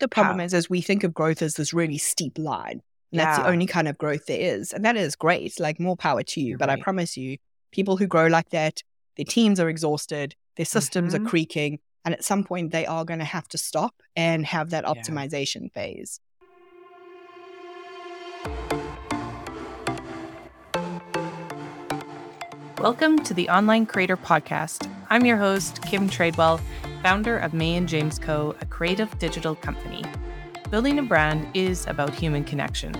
the problem How? is, is we think of growth as this really steep line. And yeah. that's the only kind of growth there is. And that is great. Like more power to you. You're but right. I promise you, people who grow like that, their teams are exhausted, their systems mm-hmm. are creaking. And at some point, they are going to have to stop and have that optimization yeah. phase. Welcome to the Online Creator Podcast. I'm your host, Kim Tradewell, founder of May and James Co., a creative digital company. Building a brand is about human connection.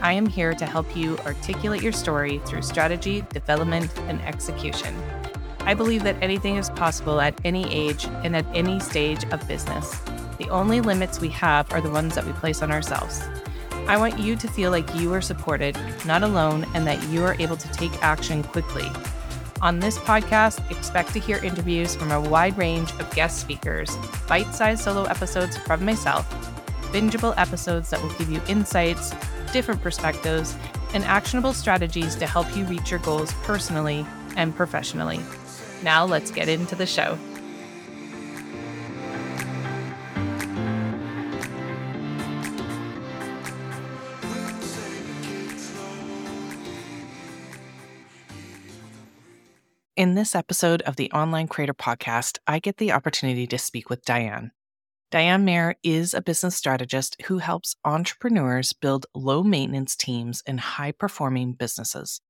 I am here to help you articulate your story through strategy, development, and execution. I believe that anything is possible at any age and at any stage of business. The only limits we have are the ones that we place on ourselves. I want you to feel like you are supported, not alone, and that you are able to take action quickly on this podcast, expect to hear interviews from a wide range of guest speakers, bite sized solo episodes from myself, bingeable episodes that will give you insights, different perspectives, and actionable strategies to help you reach your goals personally and professionally. Now, let's get into the show. In this episode of the Online Creator Podcast, I get the opportunity to speak with Diane. Diane Mayor is a business strategist who helps entrepreneurs build low maintenance teams in high performing businesses.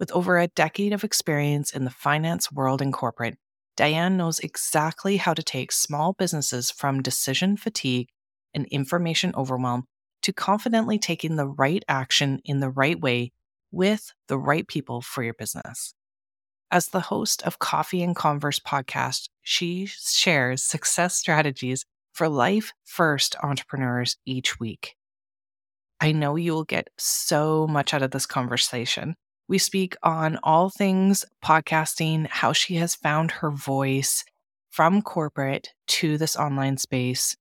With over a decade of experience in the finance world and corporate, Diane knows exactly how to take small businesses from decision fatigue and information overwhelm to confidently taking the right action in the right way with the right people for your business. As the host of Coffee and Converse podcast, she shares success strategies for life first entrepreneurs each week. I know you will get so much out of this conversation. We speak on all things podcasting, how she has found her voice from corporate to this online space,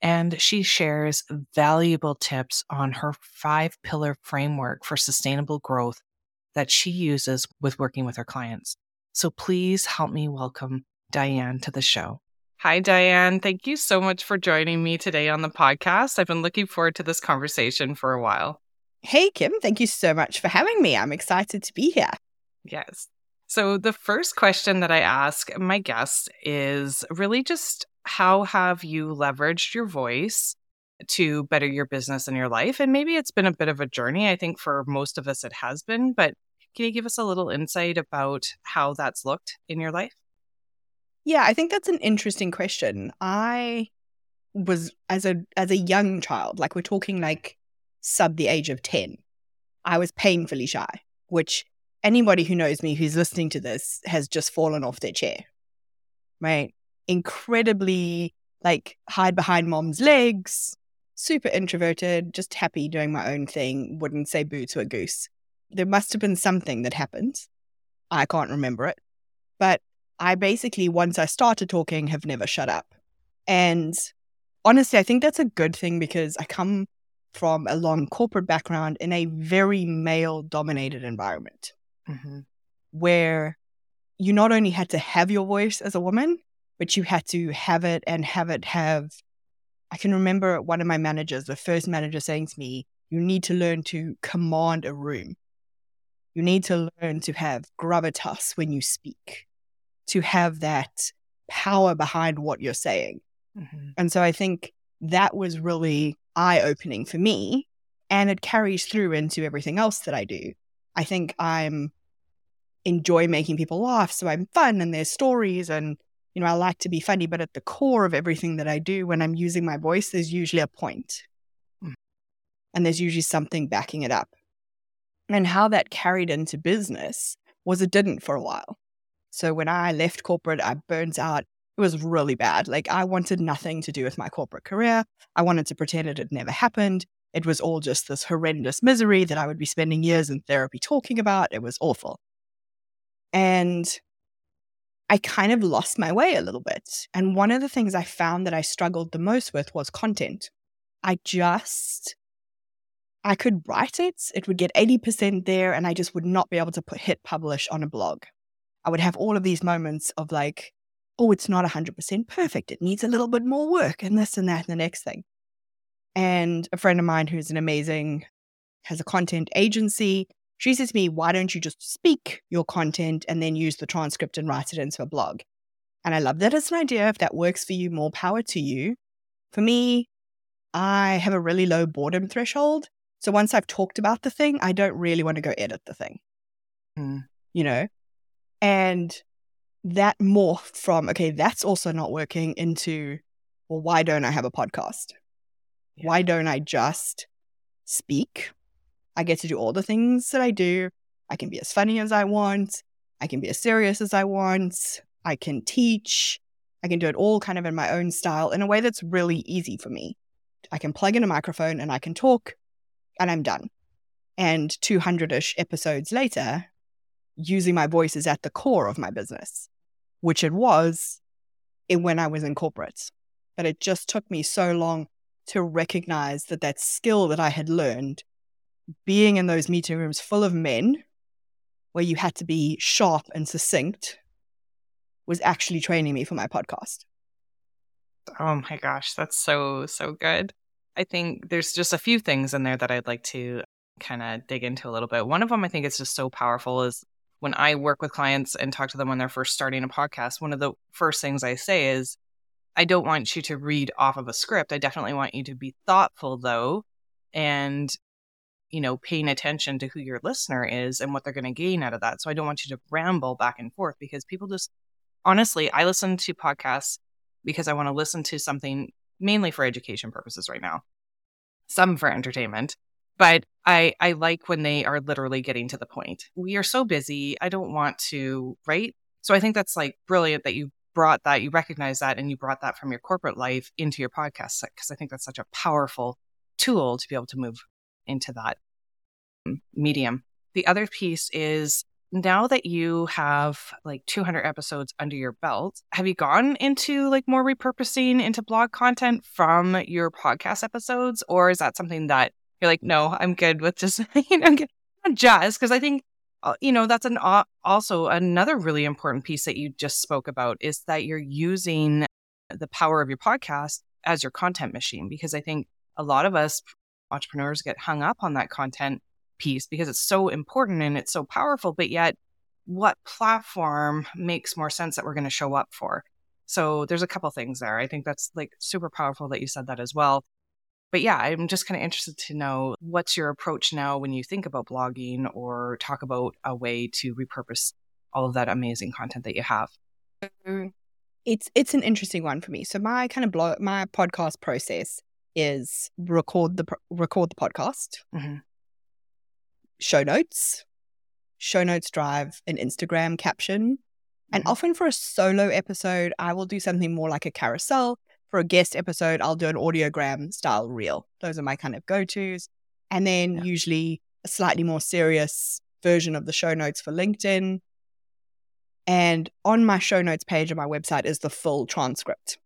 and she shares valuable tips on her five pillar framework for sustainable growth that she uses with working with her clients. So please help me welcome Diane to the show. Hi, Diane. Thank you so much for joining me today on the podcast. I've been looking forward to this conversation for a while. Hey, Kim. Thank you so much for having me. I'm excited to be here. Yes. So, the first question that I ask my guests is really just how have you leveraged your voice to better your business and your life? And maybe it's been a bit of a journey. I think for most of us it has been, but can you give us a little insight about how that's looked in your life? Yeah, I think that's an interesting question. I was as a as a young child, like we're talking like sub the age of 10. I was painfully shy, which anybody who knows me who's listening to this has just fallen off their chair. Right? Incredibly like hide behind mom's legs, super introverted, just happy doing my own thing, wouldn't say boo to a goose. There must have been something that happened. I can't remember it. But I basically, once I started talking, have never shut up. And honestly, I think that's a good thing because I come from a long corporate background in a very male dominated environment mm-hmm. where you not only had to have your voice as a woman, but you had to have it and have it have. I can remember one of my managers, the first manager, saying to me, You need to learn to command a room. You need to learn to have gravitas when you speak, to have that power behind what you're saying. Mm-hmm. And so I think that was really eye opening for me. And it carries through into everything else that I do. I think I'm enjoy making people laugh. So I'm fun and there's stories and, you know, I like to be funny. But at the core of everything that I do when I'm using my voice, there's usually a point. Mm-hmm. And there's usually something backing it up. And how that carried into business was it didn't for a while. So when I left corporate, I burnt out. It was really bad. Like I wanted nothing to do with my corporate career. I wanted to pretend it had never happened. It was all just this horrendous misery that I would be spending years in therapy talking about. It was awful. And I kind of lost my way a little bit. And one of the things I found that I struggled the most with was content. I just I could write it, it would get 80% there, and I just would not be able to put hit publish on a blog. I would have all of these moments of like, oh, it's not 100% perfect. It needs a little bit more work and this and that and the next thing. And a friend of mine who's an amazing, has a content agency, she says to me, Why don't you just speak your content and then use the transcript and write it into a blog? And I love that as an idea. If that works for you, more power to you. For me, I have a really low boredom threshold. So once I've talked about the thing, I don't really want to go edit the thing. Mm. You know? And that morphed from, okay, that's also not working into, well, why don't I have a podcast? Yeah. Why don't I just speak? I get to do all the things that I do. I can be as funny as I want. I can be as serious as I want. I can teach. I can do it all kind of in my own style in a way that's really easy for me. I can plug in a microphone and I can talk and I'm done. And 200 ish episodes later, using my voice is at the core of my business, which it was when I was in corporate. But it just took me so long to recognize that that skill that I had learned being in those meeting rooms full of men where you had to be sharp and succinct was actually training me for my podcast. Oh my gosh, that's so, so good. I think there's just a few things in there that I'd like to kind of dig into a little bit. One of them I think is just so powerful is when I work with clients and talk to them when they're first starting a podcast, one of the first things I say is, I don't want you to read off of a script. I definitely want you to be thoughtful though and you know, paying attention to who your listener is and what they're going to gain out of that. So I don't want you to ramble back and forth because people just honestly, I listen to podcasts because I want to listen to something mainly for education purposes right now. Some for entertainment, but I I like when they are literally getting to the point. We are so busy. I don't want to, right? So I think that's like brilliant that you brought that, you recognize that and you brought that from your corporate life into your podcast because I think that's such a powerful tool to be able to move into that mm, medium. The other piece is now that you have like 200 episodes under your belt, have you gone into like more repurposing into blog content from your podcast episodes? Or is that something that you're like, no, I'm good with just, you know, just because I think, uh, you know, that's an also another really important piece that you just spoke about is that you're using the power of your podcast as your content machine. Because I think a lot of us entrepreneurs get hung up on that content piece because it's so important and it's so powerful, but yet what platform makes more sense that we're going to show up for? So there's a couple things there. I think that's like super powerful that you said that as well. But yeah, I'm just kind of interested to know what's your approach now when you think about blogging or talk about a way to repurpose all of that amazing content that you have. It's it's an interesting one for me. So my kind of blog, my podcast process is record the record the podcast, mm-hmm. Show notes, show notes drive an Instagram caption, mm-hmm. and often for a solo episode, I will do something more like a carousel. For a guest episode, I'll do an audiogram style reel. Those are my kind of go tos, and then yeah. usually a slightly more serious version of the show notes for LinkedIn. And on my show notes page on my website is the full transcript.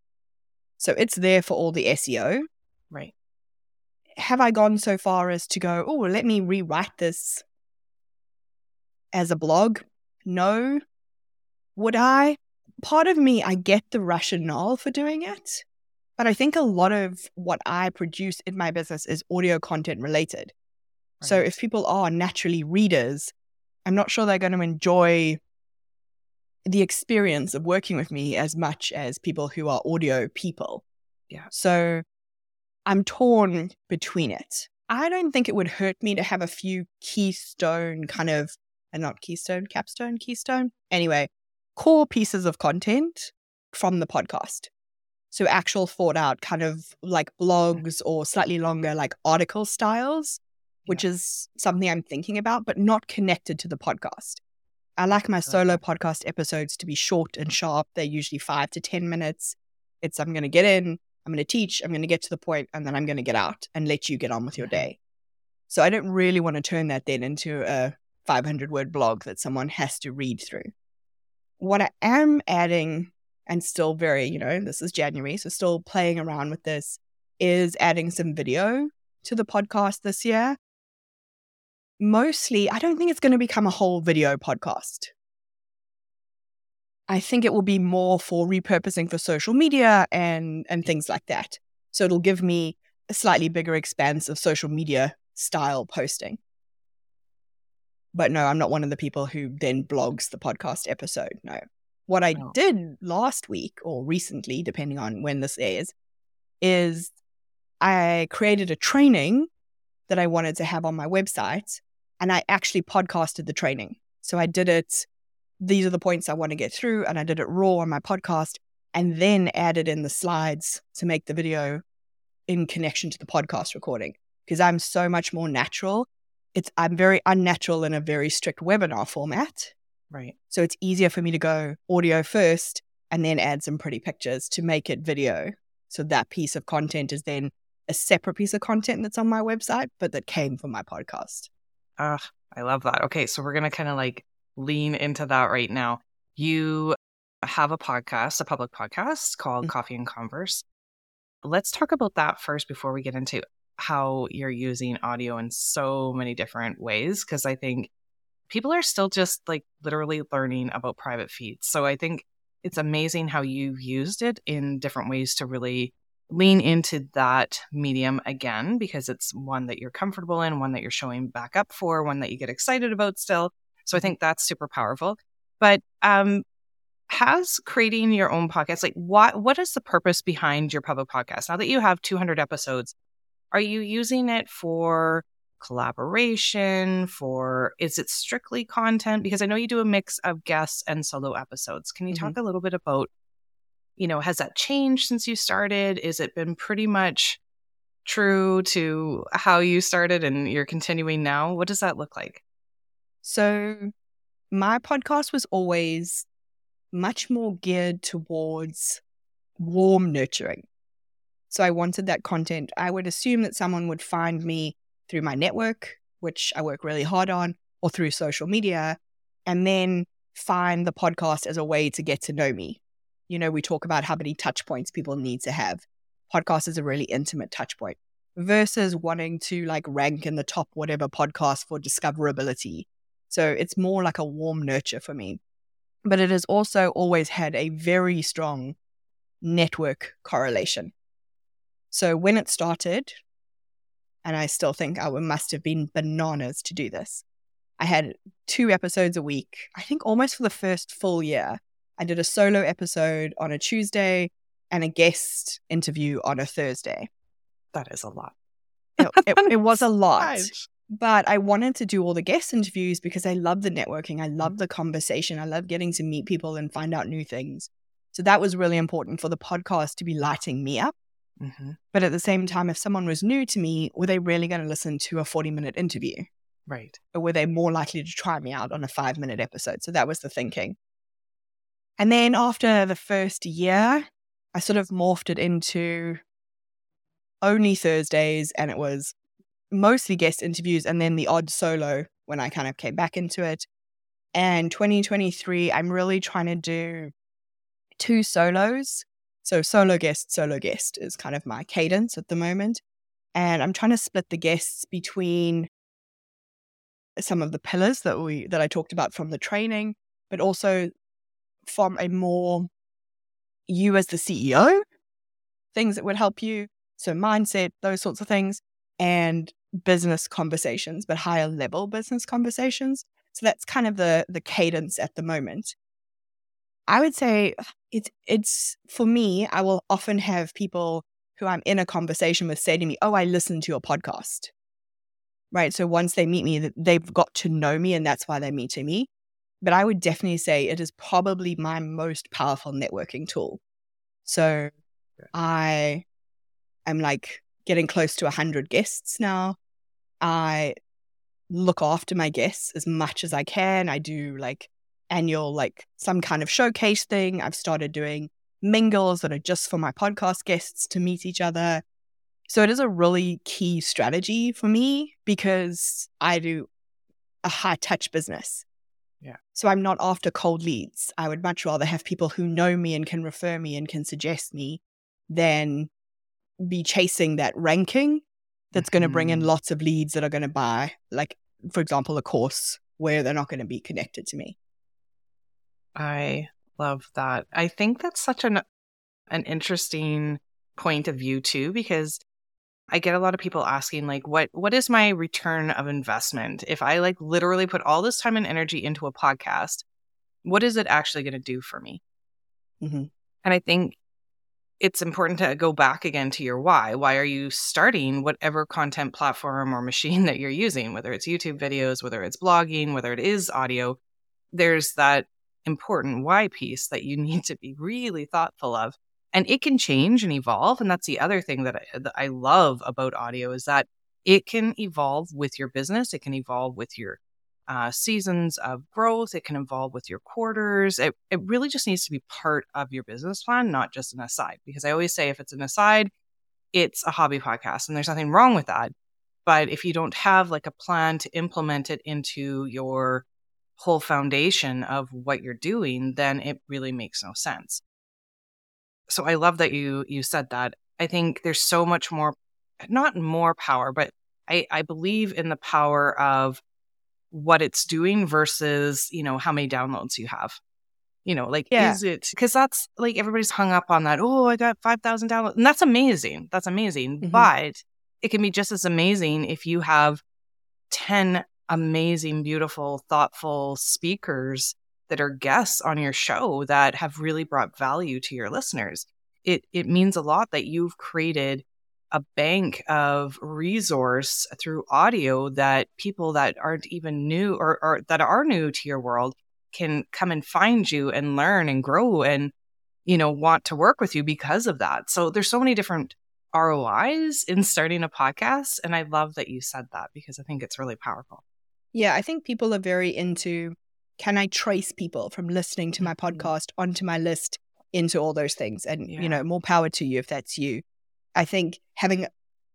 So it's there for all the SEO, Right. Have I gone so far as to go, oh, let me rewrite this as a blog? No. Would I? Part of me, I get the rationale for doing it, but I think a lot of what I produce in my business is audio content related. Right. So if people are naturally readers, I'm not sure they're going to enjoy the experience of working with me as much as people who are audio people. Yeah. So I'm torn between it. I don't think it would hurt me to have a few keystone kind of, and uh, not keystone, capstone, keystone. Anyway, core pieces of content from the podcast. So actual thought out kind of like blogs or slightly longer like article styles, which yeah. is something I'm thinking about, but not connected to the podcast. I like my solo podcast episodes to be short and sharp. They're usually five to 10 minutes. It's I'm going to get in, I'm going to teach, I'm going to get to the point, and then I'm going to get out and let you get on with your day. So I don't really want to turn that then into a 500 word blog that someone has to read through. What I am adding, and still very, you know, this is January, so still playing around with this, is adding some video to the podcast this year. Mostly, I don't think it's going to become a whole video podcast. I think it will be more for repurposing for social media and and things like that. So it'll give me a slightly bigger expanse of social media style posting. But no, I'm not one of the people who then blogs the podcast episode. No. What I Oh. did last week or recently, depending on when this airs, is I created a training that I wanted to have on my website and I actually podcasted the training. So I did it, these are the points I want to get through, and I did it raw on my podcast and then added in the slides to make the video in connection to the podcast recording because I'm so much more natural. It's I'm very unnatural in a very strict webinar format. Right. So it's easier for me to go audio first and then add some pretty pictures to make it video. So that piece of content is then a separate piece of content that's on my website, but that came from my podcast. Ah, I love that. Okay, so we're gonna kind of like lean into that right now. You have a podcast, a public podcast called Mhm. Coffee and Converse. Let's talk about that first before we get into how you're using audio in so many different ways. Cause I think people are still just like literally learning about private feeds. So I think it's amazing how you've used it in different ways to really lean into that medium again because it's one that you're comfortable in, one that you're showing back up for, one that you get excited about still. So I think that's super powerful. But um has creating your own podcast like what what is the purpose behind your public podcast? Now that you have 200 episodes, are you using it for collaboration for is it strictly content? Because i know you do a mix of guests and solo episodes. Can you talk a little bit about you know has that changed since you started? Is it been pretty much true to how you started and you're continuing now? What does that look like So my podcast was always much more geared towards warm nurturing. So I wanted that content. I would assume that someone would find me through my network, which I work really hard on, or through social media, and then find the podcast as a way to get to know me. You know, we talk about how many touch points people need to have. Podcast is a really intimate touch point versus wanting to like rank in the top whatever podcast for discoverability. So it's more like a warm nurture for me. But it has also always had a very strong network correlation. So when it started, and I still think I must have been bananas to do this, I had two episodes a week, I think almost for the first full year. I did a solo episode on a Tuesday and a guest interview on a Thursday. that is a lot It, it, it was a lot. But I wanted to do all the guest interviews because I love the networking. I love the conversation. I love getting to meet people and find out new things. So that was really important for the podcast to be lighting me up. Mhm. But at the same time, if someone was new to me, were they really going to listen to a 40 minute interview? right Or were they more likely to try me out on a five minute episode? So that was the thinking. And then after the first year, I sort of morphed it into only Thursdays and it was mostly guest interviews and then the odd solo when I kind of came back into it. And 2023, I'm really trying to do two solos. So solo guest, solo guest is kind of my cadence at the moment. And I'm trying to split the guests between some of the pillars that we that I talked about from the training, but also from a more you as the CEO, things that would help you. So mindset, those sorts of things, and business conversations, but higher level business conversations. So that's kind of the the cadence at the moment. I would say it's it's for me, I will often have people who I'm in a conversation with say to me, Oh, I listened to your podcast. Right. So once they meet me, they've got to know me and that's why they're meeting me. But I would definitely say it is probably my most powerful networking tool. So I am like getting close to 100 guests now. I look after my guests as much as I can. I do like annual, like some kind of showcase thing. I've started doing mingles that are just for my podcast guests to meet each other. So it is a really key strategy for me because I do a high touch business. Yeah. So I'm not after cold leads. I would much rather have people who know me and can refer me and can suggest me than be chasing that ranking that's going to bring in Mhm. lots of leads that are going to buy, like, for example, a course where they're not going to be connected to me. I love that. I think that's such an an interesting point of view too because I get a lot of people asking like what what is my return of investment if I like literally put all this time and energy into a podcast what is it actually going to do for me mm-hmm. and I think it's important to go back again to your why. Why are you starting whatever content platform or machine that you're using whether it's YouTube videos whether it's blogging whether it is audio? There's that important why piece that you need to be really thoughtful of and it can change and evolve and that's the other thing that I, that I love about audio is that it can evolve with your business it can evolve with your uh, seasons of growth it can evolve with your quarters it, it really just needs to be part of your business plan not just an aside because i always say if it's an aside it's a hobby podcast and there's nothing wrong with that but if you don't have like a plan to implement it into your whole foundation of what you're doing then it really makes no sense so I love that you you said that. I think there's so much more not more power, but I, I believe in the power of what it's doing versus, you know, how many downloads you have. You know, like yeah. is it because that's like everybody's hung up on that, oh, I got five thousand downloads. And that's amazing. That's amazing. Mm-hmm. But it can be just as amazing if you have 10 amazing, beautiful, thoughtful speakers that are guests on your show that have really brought value to your listeners. It it means a lot that you've created a bank of resource through audio that people that aren't even new or, or that are new to your world can come and find you and learn and grow and you know want to work with you because of that. So there's so many different ROIs in starting a podcast and I love that you said that because I think it's really powerful. Yeah, I think people are very into can I trace people from listening to my mm-hmm. podcast onto my list into all those things? And, yeah. you know, more power to you if that's you. I think having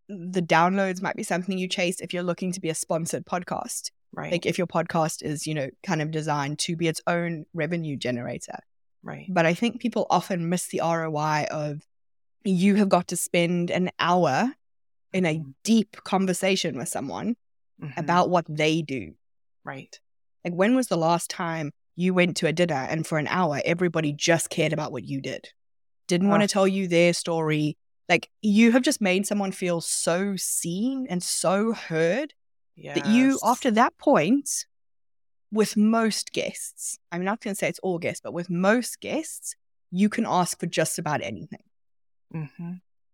the downloads might be something you chase if you're looking to be a sponsored podcast. Right. Like if your podcast is, you know, kind of designed to be its own revenue generator. Right. But I think people often miss the ROI of you have got to spend an hour in a mm-hmm. deep conversation with someone mm-hmm. about what they do. Right. Like, when was the last time you went to a dinner and for an hour, everybody just cared about what you did? Didn't want to tell you their story. Like, you have just made someone feel so seen and so heard yes. that you, after that point, with most guests, I'm not going to say it's all guests, but with most guests, you can ask for just about anything. Mm-hmm.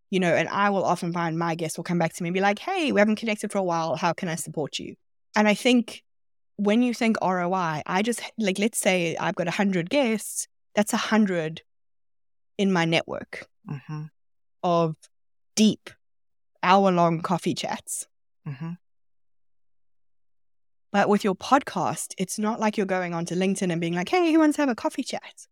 You know, and I will often find my guests will come back to me and be like, hey, we haven't connected for a while. How can I support you? And I think when you think ROI, I just like, let's say I've got 100 guests, that's 100 in my network mm-hmm. Of deep hour long coffee chats. Mm-hmm. But with your podcast, it's not like you're going onto LinkedIn and being like, hey, who wants to have a coffee chat?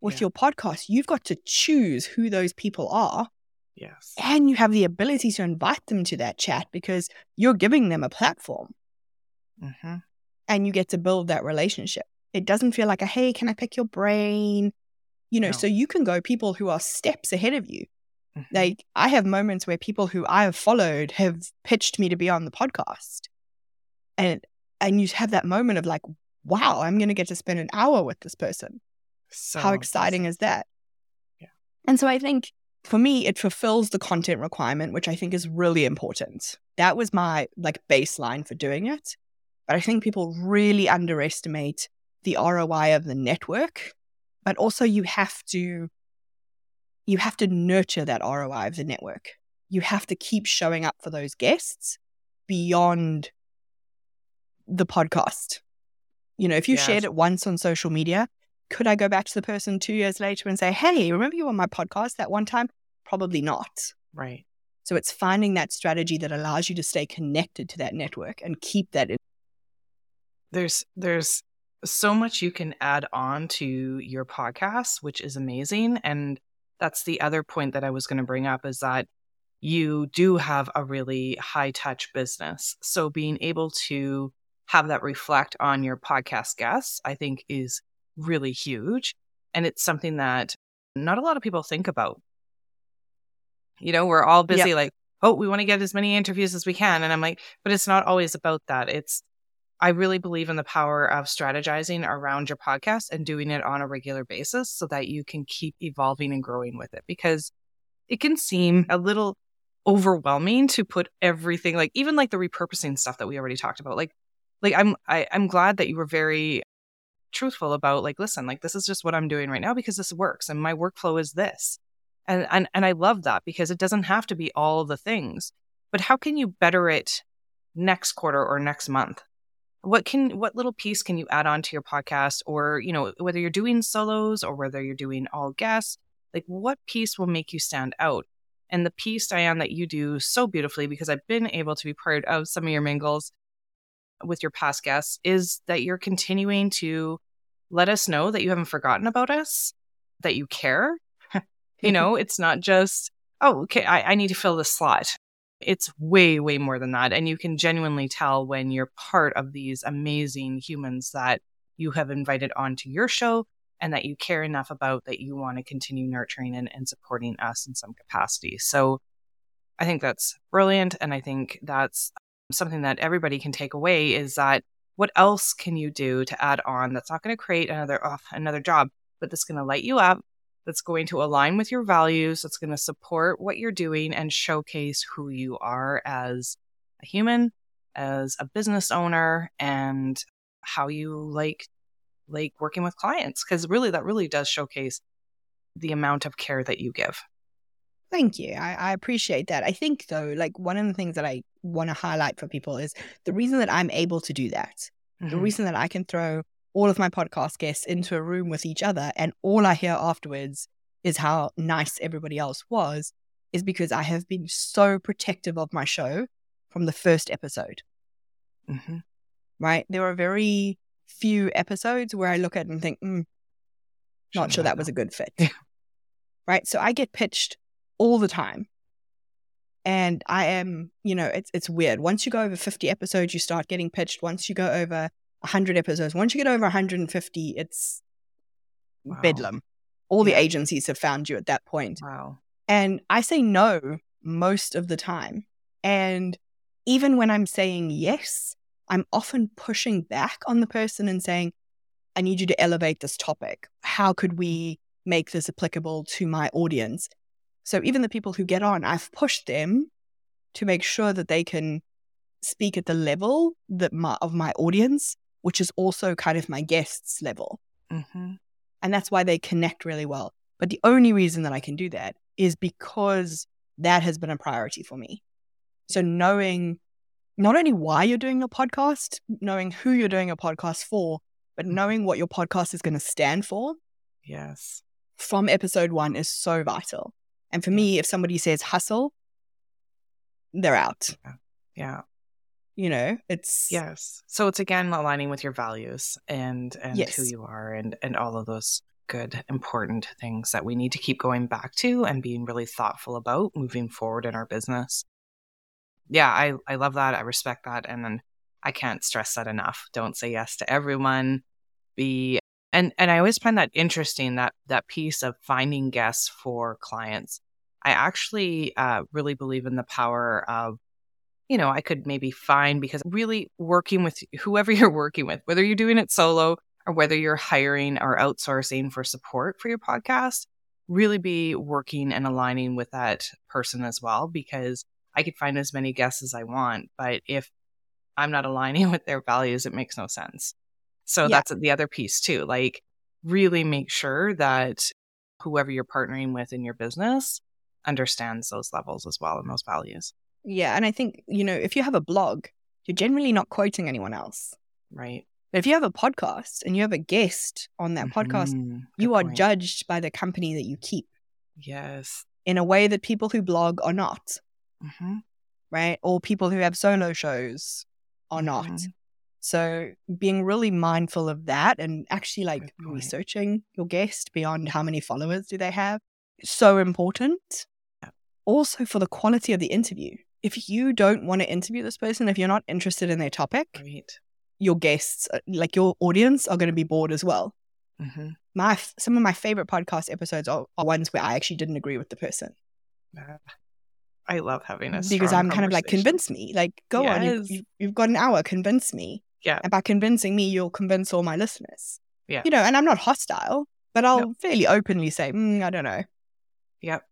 With yeah. your podcast, you've got to choose who those people are. Yes. And you have the ability to invite them to that chat because you're giving them a platform. Mm-hmm and you get to build that relationship. It doesn't feel like a, hey, can I pick your brain? You know, no. so you can go people who are steps ahead of you. Mm-hmm. Like I have moments where people who I have followed have pitched me to be on the podcast. And and you have that moment of like, wow, I'm gonna get to spend an hour with this person. So How exciting is that? Yeah. And so I think for me, it fulfills the content requirement, which I think is really important. That was my like baseline for doing it. But I think people really underestimate the ROI of the network. But also you have to you have to nurture that ROI of the network. You have to keep showing up for those guests beyond the podcast. You know, if you yes. shared it once on social media, could I go back to the person two years later and say, hey, remember you on my podcast that one time? Probably not. Right. So it's finding that strategy that allows you to stay connected to that network and keep that in there's there's so much you can add on to your podcast, which is amazing. And that's the other point that I was going to bring up is that you do have a really high touch business. So being able to have that reflect on your podcast guests, I think is really huge. And it's something that not a lot of people think about. You know, we're all busy like, oh, we want to get as many interviews as we can. And I'm like, but it's not always about that. It's I really believe in the power of strategizing around your podcast and doing it on a regular basis so that you can keep evolving and growing with it because it can seem a little overwhelming to put everything like even like the repurposing stuff that we already talked about. Like like I'm I, I'm glad that you were very truthful about like listen like this is just what i'm doing right now because this works and my workflow is this and and, and i love that because it doesn't have to be all the things but how can you better it next quarter or next month what can what little piece can you add on to your podcast or you know whether you're doing solos or whether you're doing all guests like what piece will make you stand out and the piece diane that you do so beautifully because i've been able to be part of some of your mingles with your past guests is that you're continuing to let us know that you haven't forgotten about us, that you care. you know, it's not just, oh, okay, I, I need to fill this slot. It's way, way more than that. And you can genuinely tell when you're part of these amazing humans that you have invited onto your show and that you care enough about that you want to continue nurturing and, and supporting us in some capacity. So I think that's brilliant. And I think that's something that everybody can take away is that what else can you do to add on that's not going to create another oh, another job but that's going to light you up that's going to align with your values that's going to support what you're doing and showcase who you are as a human as a business owner and how you like like working with clients because really that really does showcase the amount of care that you give Thank you. I, I, appreciate that. I think, though, like one of the things that I want to highlight for people is the reason that I'm able to do that, mm-hmm. the reason that I can throw all of my podcast guests into a room with each other and all I hear afterwards is how nice everybody else was, is because I have been so protective of my show from the first episode. Mm-hmm. Right? There are very few episodes where I look at and think, mm, not sure that was a good fit. right? So I get pitched all the time. And I am, you know, it's it's weird. Once you go over 50 episodes, you start getting pitched. Once you go over 100 episodes, once you get over 150, it's wow. bedlam. All yeah. the agencies have found you at that point. Wow. And I say no most of the time. And even when I'm saying yes, I'm often pushing back on the person and saying, I need you to elevate this topic. How could we make this applicable to my audience? So even the people who get on, I've pushed them to make sure that they can speak at the level that my, of my audience, which is also kind of my guests' level. Mm-hmm. And that's why they connect really well. But the only reason that I can do that is because that has been a priority for me. So knowing not only why you're doing your podcast, knowing who you're doing a podcast for, but mm-hmm. knowing what your podcast is going to stand for. Yes. From episode one is so vital. And for me, if somebody says hustle, they're out. Yeah. yeah. You know, it's yes. So it's again aligning with your values and and yes. who you are and and all of those good important things that we need to keep going back to and being really thoughtful about moving forward in our business. Yeah, I I love that. I respect that and then I can't stress that enough. Don't say yes to everyone. Be and and I always find that interesting that that piece of finding guests for clients. I actually uh, really believe in the power of, you know, I could maybe find because really working with whoever you're working with, whether you're doing it solo or whether you're hiring or outsourcing for support for your podcast, really be working and aligning with that person as well because I could find as many guests as I want, but if I'm not aligning with their values, it makes no sense. So yeah. that's the other piece too. Like, really make sure that whoever you're partnering with in your business understands those levels as well and those values. Yeah. And I think, you know, if you have a blog, you're generally not quoting anyone else. Right. But if you have a podcast and you have a guest on that mm-hmm. podcast, you are point. judged by the company that you keep. Yes. In a way that people who blog are not. Mm-hmm. Right. Or people who have solo shows are mm-hmm. not. So being really mindful of that and actually like researching your guest beyond how many followers do they have, so important. Also for the quality of the interview. If you don't want to interview this person, if you're not interested in their topic, right. your guests, uh, like your audience, are going to be bored as well. Mm-hmm. My some of my favorite podcast episodes are, are, ones where I actually didn't agree with the person. I love having a because I'm kind of like convince me, like go yes. on, you, you, you've got an hour, convince me. Yeah. And by convincing me, you'll convince all my listeners. Yeah. You know, and I'm not hostile, but I'll no. fairly openly say, mm, I don't know. Yep.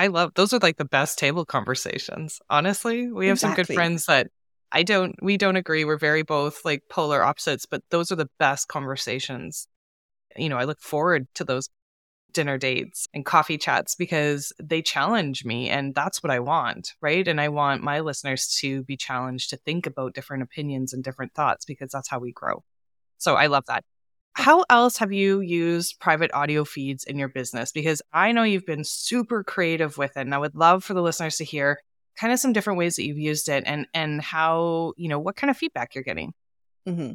I love those are like the best table conversations. Honestly, we have some good friends that I don't we don't agree. We're very both like polar opposites, but those are the best conversations. You know, I look forward to those dinner dates and coffee chats because they challenge me and that's what I want, right? And I want my listeners to be challenged to think about different opinions and different thoughts because that's how we grow. So I love that. How else have you used private audio feeds in your business? Because I know you've been super creative with it and I would love for the listeners to hear kind of some different ways that you've used it and and how, you know, what kind of feedback you're getting. Mm-hmm.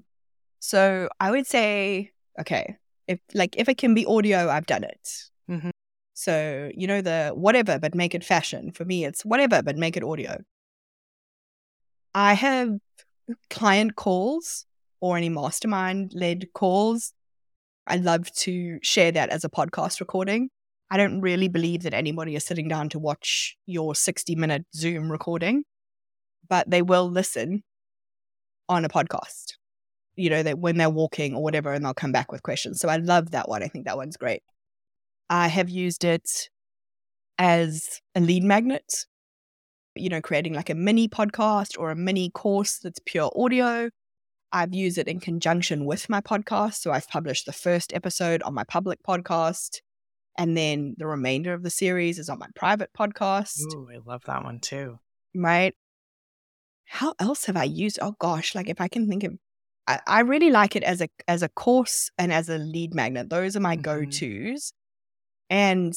So I would say, okay, if like if it can be audio, I've done it. Mm-hmm. So you know the whatever, but make it fashion. For me, it's whatever, but make it audio. I have client calls or any mastermind led calls. I love to share that as a podcast recording. I don't really believe that anybody is sitting down to watch your 60 minute Zoom recording, but they will listen on a podcast you know, that when they're walking or whatever, and they'll come back with questions. So I love that one. I think that one's great. I have used it as a lead magnet, you know, creating like a mini podcast or a mini course that's pure audio. I've used it in conjunction with my podcast. So I've published the first episode on my public podcast, and then the remainder of the series is on my private podcast, Ooh, I love that one too. right? How else have I used? Oh gosh, like if I can think of I, I really like it as a as a course and as a lead magnet. Those are my Mhm. go tos. And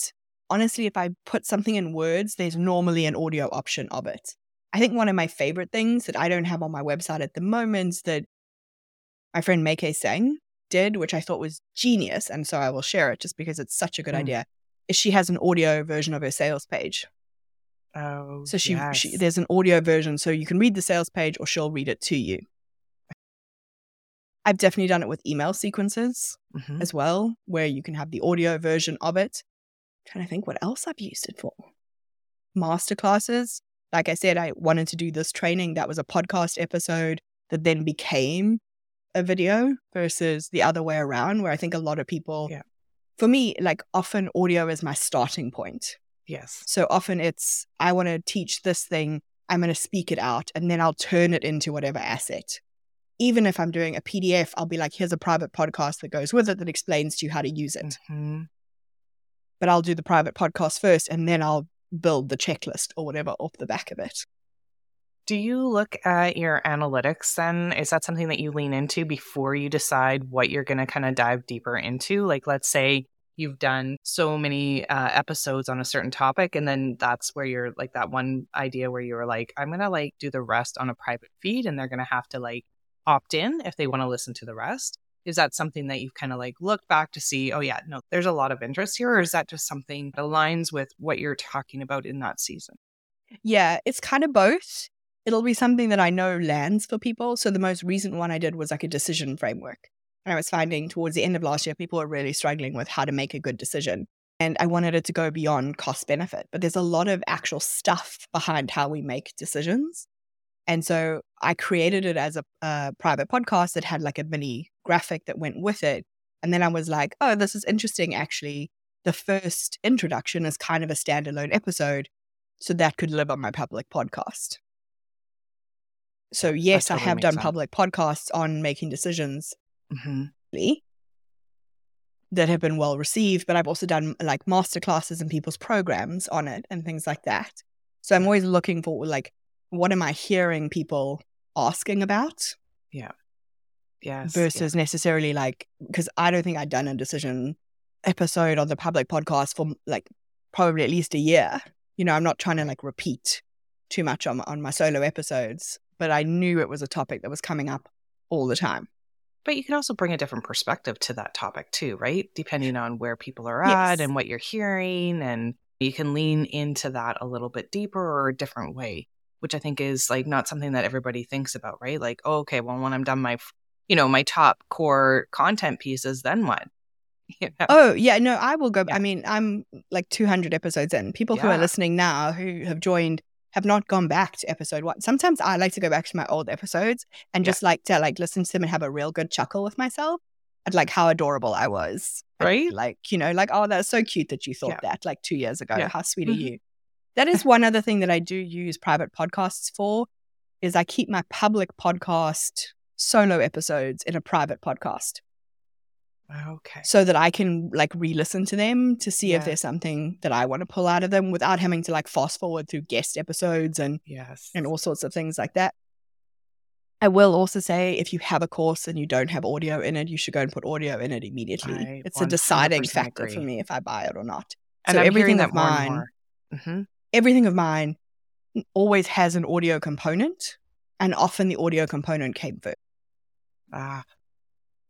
honestly, if I put something in words, there's normally an audio option of it. I think one of my favorite things that I don't have on my website at the moment that my friend Meike Sang did, which I thought was genius, and so I will share it just because it's such a good Mm. idea, is she has an audio version of her sales page. Oh, So she, she there's an audio version, so you can read the sales page or she'll read it to you. I've definitely done it with email sequences Mhm. as well, where you can have the audio version of it. trying to think what else I've used it for. Masterclasses. Like I said, I wanted to do this training. That was a podcast episode that then became a video versus the other way around, where I think a lot of people, Yeah. for me, like often audio is my starting point. Yes. So often it's, I want to teach this thing, I'm going to speak it out, and then I'll turn it into whatever asset. Even if I'm doing a PDF, I'll be like, here's a private podcast that goes with it that explains to you how to use it. Mhm. But I'll do the private podcast first, and then I'll build the checklist or whatever off the back of it. Do you look at your analytics then? Is that something that you lean into before you decide what you're going to kind of dive deeper into? Like, let's say you've done so many uh, episodes on a certain topic, and then that's where you're like that one idea where you were like, I'm going to like do the rest on a private feed, and they're going to have to like opt in if they want to listen to the rest. Is that something that you've kind of like looked back to see, oh, yeah, no, there's a lot of interest here? Or is that just something that aligns with what you're talking about in that season? Yeah, it's kind of both. It'll be something that I know lands for people. So the most recent one I did was like a decision framework. And I was finding towards the end of last year, people were really struggling with how to make a good decision. And I wanted it to go beyond cost benefit. But there's a lot of actual stuff behind how we make decisions. And so I created it as a, a private podcast that had like a mini graphic that went with it. And then I was like, oh, this is interesting. Actually, the first introduction is kind of a standalone episode. So that could live on my public podcast. So, yes, totally I have done sense. public podcasts on making decisions hmm that have been well received, but I've also done like masterclasses and people's programs on it and things like that. So I'm always looking for like, what am I hearing people asking about Yeah. Yes. versus necessarily like, because I don't think I'd done a decision episode on the public podcast for like probably at least a year. You know, I'm not trying to like repeat too much on, on my solo episodes, but I knew it was a topic that was coming up all the time. But you can also bring a different perspective to that topic too, right? Depending on where people are Yes. at and what you're hearing. And you can lean into that a little bit deeper or a different way, which I think is like not something that everybody thinks about, right? Like, oh, okay, well, when I'm done my, you know, my top core content pieces, then what? You know? Oh, yeah, no, I will go. Yeah. I mean, I'm like 200 episodes in. People who are listening now who have joined have not gone back to episode one. Sometimes I like to go back to my old episodes and Yeah. just like to like listen to them and have a real good chuckle with myself at like how adorable I was. And, Right? Like, you know, like, oh, that's so cute that you thought Yeah. that like two years ago. Yeah. How sweet are Mhm. you? That is one other thing that I do use private podcasts for is I keep my public podcast solo episodes in a private podcast. Okay. So that I can like re-listen to them to see Yeah. if there's something that I want to pull out of them without having to like fast forward through guest episodes and Yes. and all sorts of things like that. I will also say if you have a course and you don't have audio in it, you should go and put audio in it immediately. I it's a deciding 100% factor for me if I buy it or not. and so I'm everything of mine-. Mhm. Everything of mine always has an audio component, and often the audio component came first. Ah.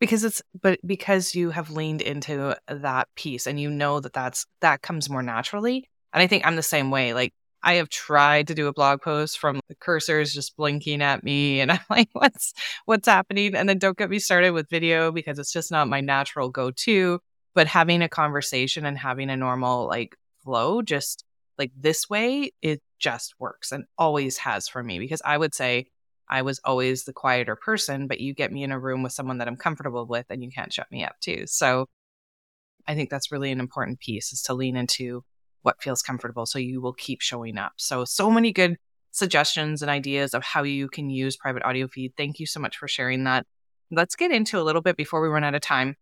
Because it's but because you have leaned into that piece and you know that that's that comes more naturally. And I think I'm the same way. Like I have tried to do a blog post from the cursors just blinking at me and I'm like what's what's happening and then don't get me started with video because it's just not my natural go-to, but having a conversation and having a normal like flow just like this way it just works and always has for me because I would say I was always the quieter person, but you get me in a room with someone that I'm comfortable with and you can't shut me up too. So I think that's really an important piece is to lean into what feels comfortable so you will keep showing up. So so many good suggestions and ideas of how you can use private audio feed. Thank you so much for sharing that. Let's get into a little bit before we run out of time.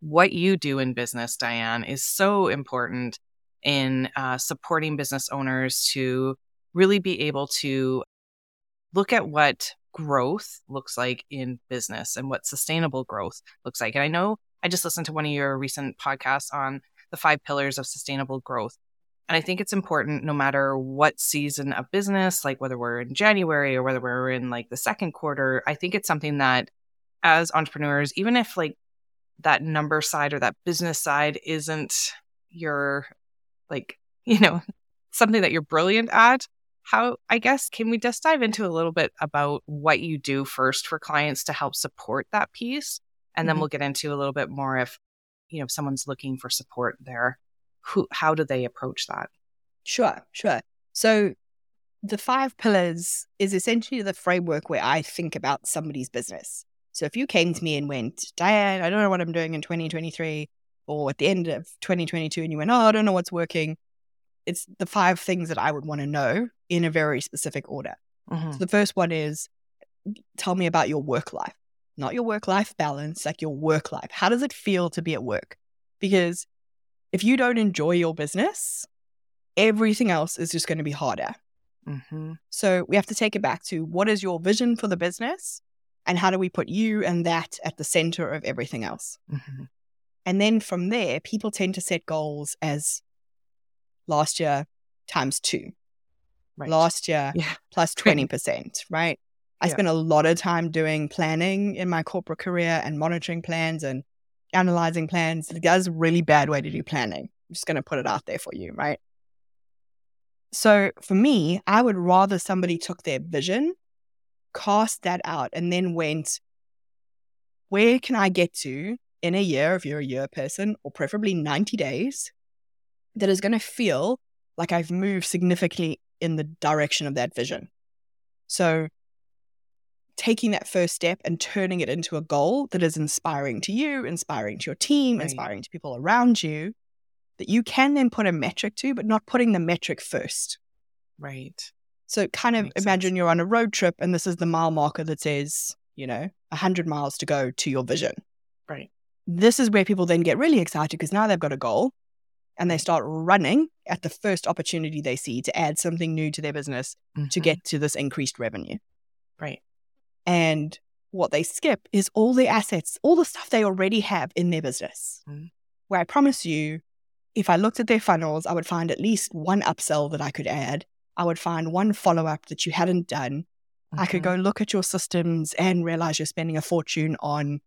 What you do in business, Diane, is so important in uh, supporting business owners to really be able to look at what growth looks like in business and what sustainable growth looks like. And I know I just listened to one of your recent podcasts on the five pillars of sustainable growth. And I think it's important no matter what season of business, like whether we're in January or whether we're in like the second quarter, I think it's something that as entrepreneurs, even if like that number side or that business side isn't your like, you know, something that you're brilliant at, how I guess can we just dive into a little bit about what you do first for clients to help support that piece and then Mhm. we'll get into a little bit more if you know if someone's looking for support there who how do they approach that Sure, sure. So the five pillars is essentially the framework where I think about somebody's business. So if you came to me and went, Diane, I don't know what I'm doing in 2023, or at the end of 2022, and you went, Oh, I don't know what's working, it's the five things that I would want to know in a very specific order. Mhm. So the first one is tell me about your work life, not your work life balance, like your work life. How does it feel to be at work? Because if you don't enjoy your business, everything else is just going to be harder. Mhm. So we have to take it back to what is your vision for the business and how do we put you and that at the center of everything else? Mhm. And then from there, people tend to set goals as last year times two, right last year yeah plus 20%, right? I Yeah. spent a lot of time doing planning in my corporate career and monitoring plans and analyzing plans. That's a really bad way to do planning. I'm just going to put it out there for you, right? So for me, I would rather somebody took their vision, cast that out, and then went, where can I get to in a year, if you're a year person, or preferably 90 days, that is going to feel like I've moved significantly in the direction of that vision. So, taking that first step and turning it into a goal that is inspiring to you, inspiring to your team, Right. inspiring to people around you, that you can then put a metric to, but not putting the metric first. right So, kind of imagine sense. you're on a road trip and this is the mile marker that says, you know, 100 miles to go to your vision. right This is where people then get really excited because now they've got a goal and they start running at the first opportunity they see to add something new to their business to Mhm. get to this increased revenue. right And what they skip is all the assets, all the stuff they already have in their business. Mm. Where I promise you, if I looked at their funnels, I would find at least one upsell that I could add. I would find one follow up that you hadn't done. I could Mhm. go look at your systems and realize you're spending a fortune on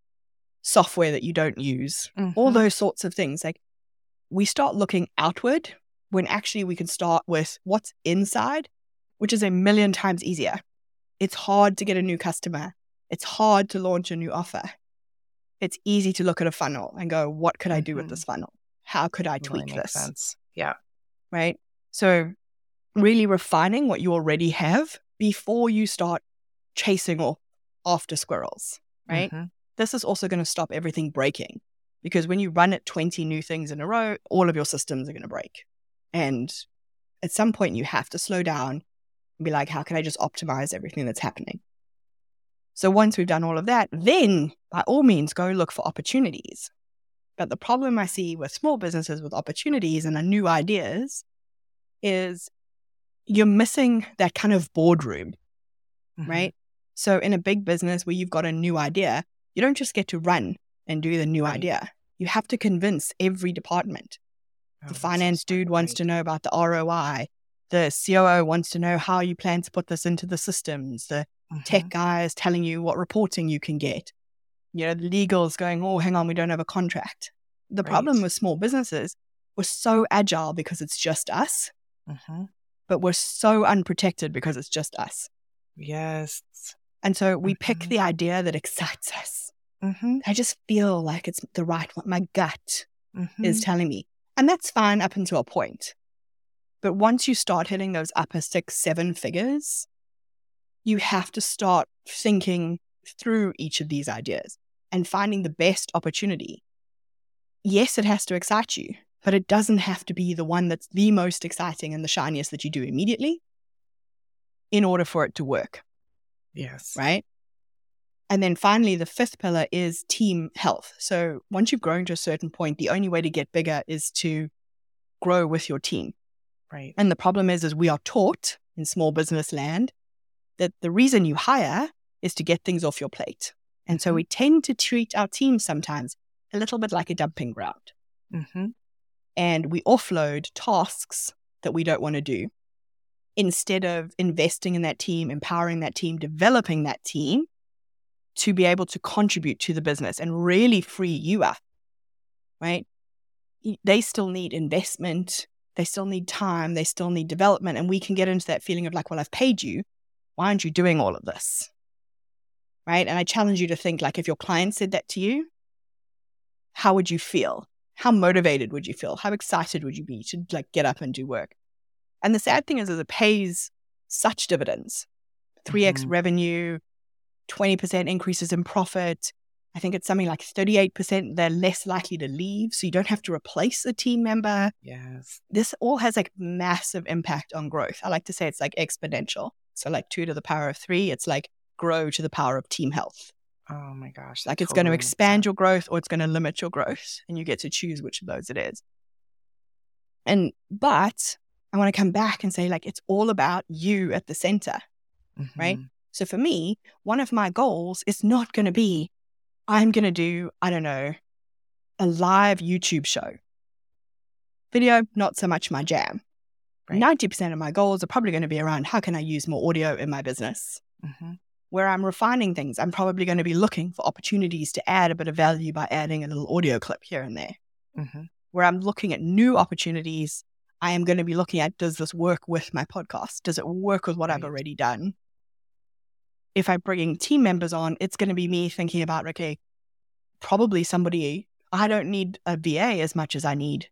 software that you don't use. All Mhm. those sorts of things. Like we start looking outward when actually we can start with what's inside, which is a million times easier. It's hard to get a new customer. It's hard to launch a new offer. It's easy to look at a funnel and go, what could I do with Mhm. this funnel? How could I tweak makes this? sense yeah right? So, really refining what you already have before you start chasing off after squirrels, right? Mhm. This is also going to stop everything breaking because when you run at 20 new things in a row, all of your systems are going to break. And at some point you have to slow down and be like, how can I just optimize everything that's happening? So once we've done all of that, then by all means go look for opportunities. But the problem I see with small businesses with opportunities and new ideas is you're missing that kind of boardroom, mm-hmm. right? So in a big business where you've got a new idea, you don't just get to run and do the new right. idea. You have to convince every department. Oh, the finance dude wants to know about the ROI. The COO wants to know how you plan to put this into the systems. The mm-hmm. tech guy is telling you what reporting you can get. You know, the legal is going, oh, hang on, we don't have a contract. The right. problem with small businesses, we're so agile because it's just us, mm-hmm. but we're so unprotected because it's just us. Yes. And so we mm-hmm. pick the idea that excites us. Mm-hmm. I just feel like it's the right one. My gut mm-hmm. is telling me. And that's fine up until a point. But once you start hitting those upper six, seven figures, you have to start thinking through each of these ideas and finding the best opportunity. Yes, it has to excite you, but it doesn't have to be the one that's the most exciting and the shiniest that you do immediately in order for it to work. Yes. Right. And then finally, the fifth pillar is team health. So once you've grown to a certain point, the only way to get bigger is to grow with your team. Right. And the problem is, is we are taught in small business land that the reason you hire is to get things off your plate. And so mm-hmm. we tend to treat our team sometimes a little bit like a dumping ground. Mm-hmm. And we offload tasks that we don't want to do instead of investing in that team, empowering that team, developing that team to be able to contribute to the business and really free you up, right? They still need investment. They still need time. They still need development. And we can get into that feeling of like, well, I've paid you. Why aren't you doing all of this? Right. And I challenge you to think like, if your client said that to you, how would you feel? How motivated would you feel? How excited would you be to like get up and do work? And the sad thing is, is it pays such dividends 3x mm-hmm. revenue, 20% increases in profit. I think it's something like 38% they're less likely to leave. So you don't have to replace a team member. Yes. This all has like massive impact on growth. I like to say it's like exponential. So, like two to the power of three, it's like grow to the power of team health. Oh my gosh. Like it's totally going to expand your growth or it's going to limit your growth. And you get to choose which of those it is. And, but I want to come back and say, like, it's all about you at the center, mm-hmm. right? So for me, one of my goals is not going to be, I'm going to do, I don't know, a live YouTube show. Video, not so much my jam. Right. 90% of my goals are probably going to be around how can I use more audio in my business? Mm-hmm. Where I'm refining things, I'm probably going to be looking for opportunities to add a bit of value by adding a little audio clip here and there. Mm-hmm. Where I'm looking at new opportunities I am going to be looking at does this work with my podcast? Does it work with what right. I've already done? If I'm bringing team members on, it's going to be me thinking about, okay, probably somebody, I don't need a VA as much as I need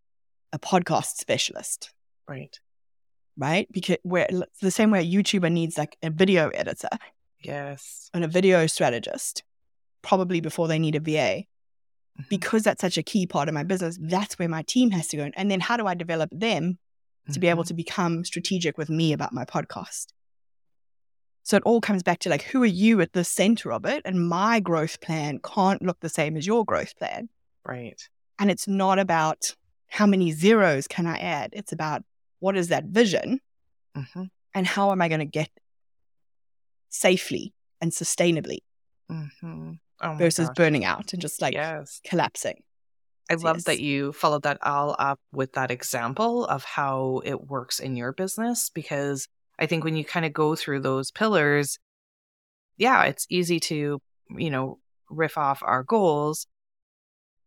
a podcast specialist. Right. Right. Because the same way a YouTuber needs like a video editor. Yes. And a video strategist, probably before they need a VA. Mm-hmm. because that's such a key part of my business, that's where my team has to go. And then how do I develop them to be able mm-hmm. to become strategic with me about my podcast? So it all comes back to like, who are you at the center of it? And my growth plan can't look the same as your growth plan. Right. And it's not about how many zeros can I add? It's about what is that vision mm-hmm. and how am I going to get safely and sustainably? Mm-hmm oh versus gosh. burning out and just like yes. collapsing. I love yes. that you followed that all up with that example of how it works in your business because I think when you kind of go through those pillars, yeah, it's easy to, you know, riff off our goals.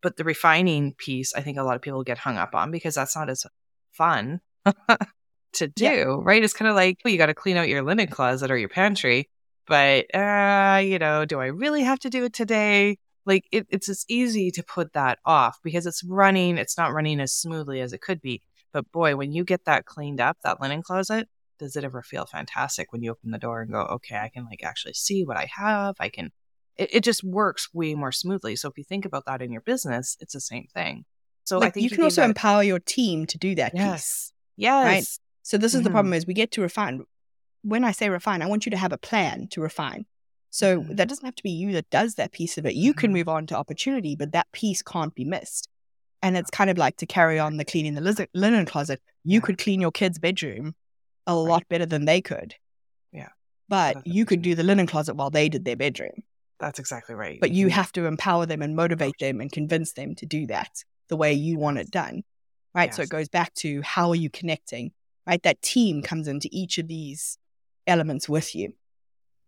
But the refining piece, I think a lot of people get hung up on because that's not as fun to do, yeah. right? It's kind of like, well, you got to clean out your linen closet or your pantry but uh, you know, do I really have to do it today? Like it, it's just easy to put that off because it's running, it's not running as smoothly as it could be. But boy, when you get that cleaned up, that linen closet, does it ever feel fantastic when you open the door and go, okay, I can like actually see what I have. I can, it, it just works way more smoothly. So if you think about that in your business, it's the same thing. So like I think you can also that, empower your team to do that yes. piece. Yes. Right? So this is Mhm. the problem is we get to refine. When I say refine, I want you to have a plan to refine. So Mhm. that doesn't have to be you that does that piece of it. You can Mhm. move on to opportunity, but that piece can't be missed. And it's kind of like to carry on the cleaning the liz- linen closet. You could clean your kid's bedroom a Right. lot better than they could. Yeah. But that's you could do the linen closet while they did their bedroom. That's exactly right. But you Mhm. have to empower them and motivate them and convince them to do that the way you want it done. Right. So it goes back to how are you connecting? Right. That team comes into each of these elements with you.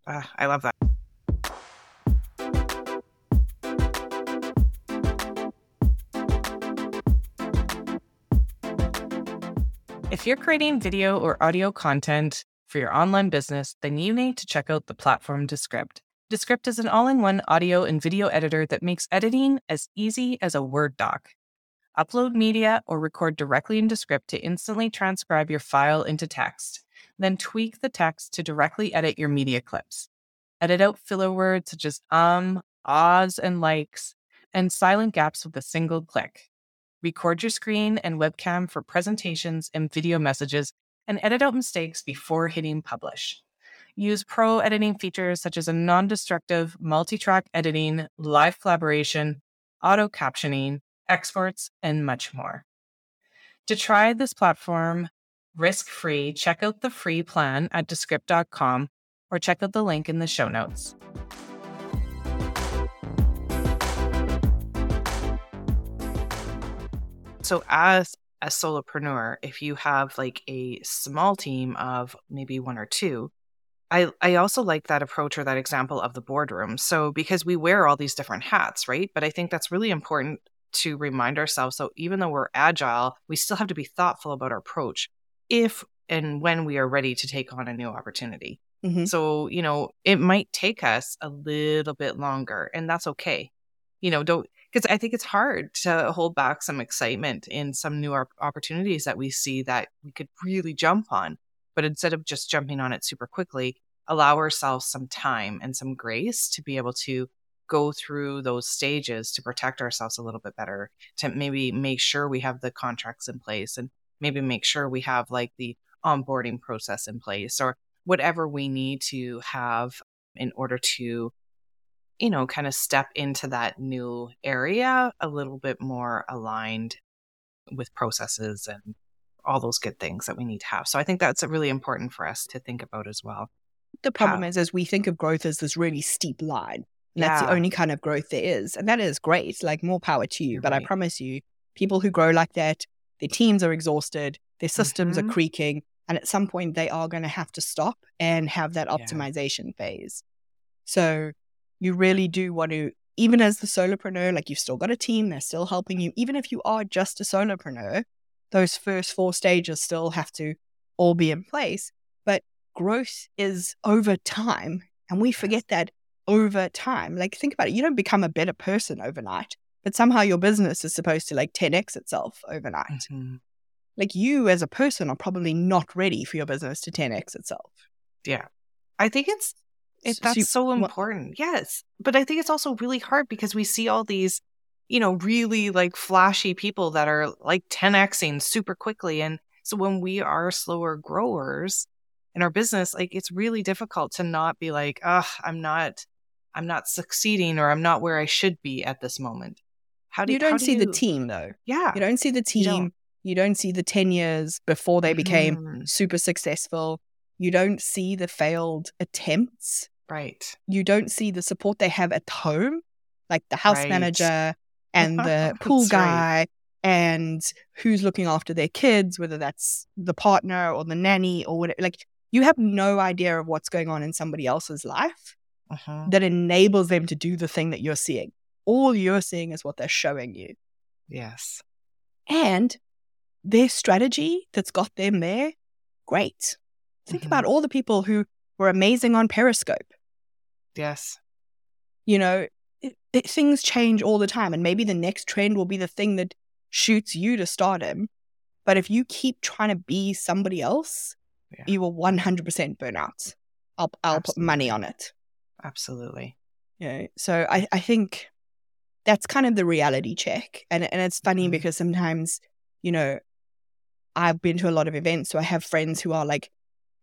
Ah, I love that. If you're creating video or audio content for your online business, then you need to check out the platform Descript. Descript is an all in one audio and video editor that makes editing as easy as a Word doc. Upload media or record directly in Descript to instantly transcribe your file into text, then tweak the text to directly edit your media clips. Edit out filler words such as um, ahs, and likes, and silent gaps with a single click. Record your screen and webcam for presentations and video messages, and edit out mistakes before hitting publish. Use pro editing features such as a non destructive multi track editing, live collaboration, auto captioning, exports, and much more. To try this platform risk free, check out the free plan at descript.com or check out the link in the show notes. So, as a solopreneur, if you have like a small team of maybe one or two, I, I also like that approach or that example of the boardroom. So, because we wear all these different hats, right? But I think that's really important to remind ourselves. So, even though we're agile, we still have to be thoughtful about our approach if and when we are ready to take on a new opportunity. Mhm. So, you know, it might take us a little bit longer, and that's okay. You know, don't because I think it's hard to hold back some excitement in some new opportunities that we see that we could really jump on. But instead of just jumping on it super quickly, allow ourselves some time and some grace to be able to go through those stages to protect ourselves a little bit better, to maybe make sure we have the contracts in place and maybe make sure we have like the onboarding process in place or whatever we need to have in order to you know kind of step into that new area a little bit more aligned with processes and all those good things that we need to have so i think that's really important for us to think about as well The problem How- is, is we think of growth as this really steep line. And that's the only kind of growth there is. And that is great. Like more power to you. You're but I promise you, people who grow like that, their teams are exhausted, their systems Mhm. are creaking. And at some point, they are going to have to stop and have that Yeah. optimization phase. So you really do want to, even as the solopreneur, like you've still got a team, they're still helping you. Even if you are just a solopreneur, those first four stages still have to all be in place. But growth is over time. And we forget that over time. Like, think about it. You don't become a better person overnight, but somehow your business is supposed to like 10x itself overnight. Mhm. Like, you as a person are probably not ready for your business to 10x itself. yeah i think it's it, So that's you- so important yes but i think it's also really hard because we see all these you know really like flashy people that are like 10xing super quickly and so when we are slower growers in our business like it's really difficult to not be like ugh i'm not i'm not succeeding or i'm not where i should be at this moment how do you don't do see the team, though. yeah You don't see the You team. don't. You don't see the 10 years before they became Mhm. super successful. You don't see the failed attempts. Right You don't see the support they have at home, like the house Right. manager and the pool That's right. guy and who's looking after their kids, whether that's the partner or the nanny or whatever. Like, you have no idea of what's going on in somebody else's life Mhm. that enables them to do the thing that you're seeing. All you're seeing is what they're showing you. yes and their strategy that's got them there, great. Think Mhm. about all the people who were amazing on Periscope. Yes You know, it, it, things change all the time, and maybe the next trend will be the thing that shoots you to stardom. But if you keep trying to be somebody else, Yeah. you will 100% burn out. I'll, I'll put money on it. absolutely You know? So I, I think that's kind of the reality check. And, and it's funny Mhm. because sometimes, you know, I've been to a lot of events, so I have friends who are like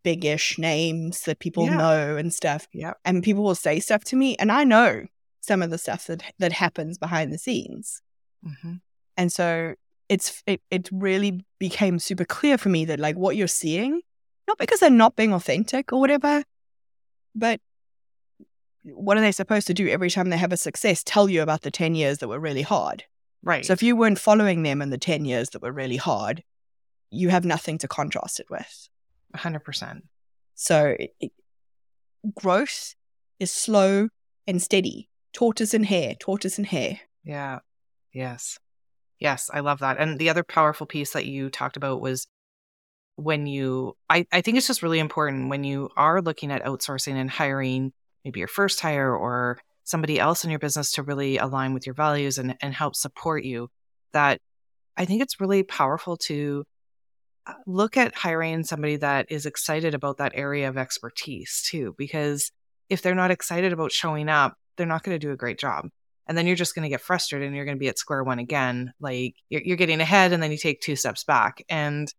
big-ish names that people Yeah. know and stuff. Yep. And people will say stuff to me, and I know some of the stuff that that happens behind the scenes. hmm And so it's it, it really became super clear for me that like what you're seeing, not because they're not being authentic or whatever, but what are they supposed to do every time they have a success? Tell you about the 10 years that were really hard. Right. So if you weren't following them in the 10 years that were really hard, you have nothing to contrast it with. 100%. So it, it, growth is slow and steady. Tortoise and hare, tortoise and hare. Yeah. Yes. Yes, I love that. And the other powerful piece that you talked about was when you I, I think it's just really important when you are looking at outsourcing and hiring maybe your first hire or somebody else in your business to really align with your values and, and help support you that I think it's really powerful to Uh, look at hiring somebody that is excited about that area of expertise too because if they're not excited about showing up they're not going to do a great job. And then you're just going to get frustrated and you're going to be at square one again like you're, you're getting ahead and then you take two steps back. And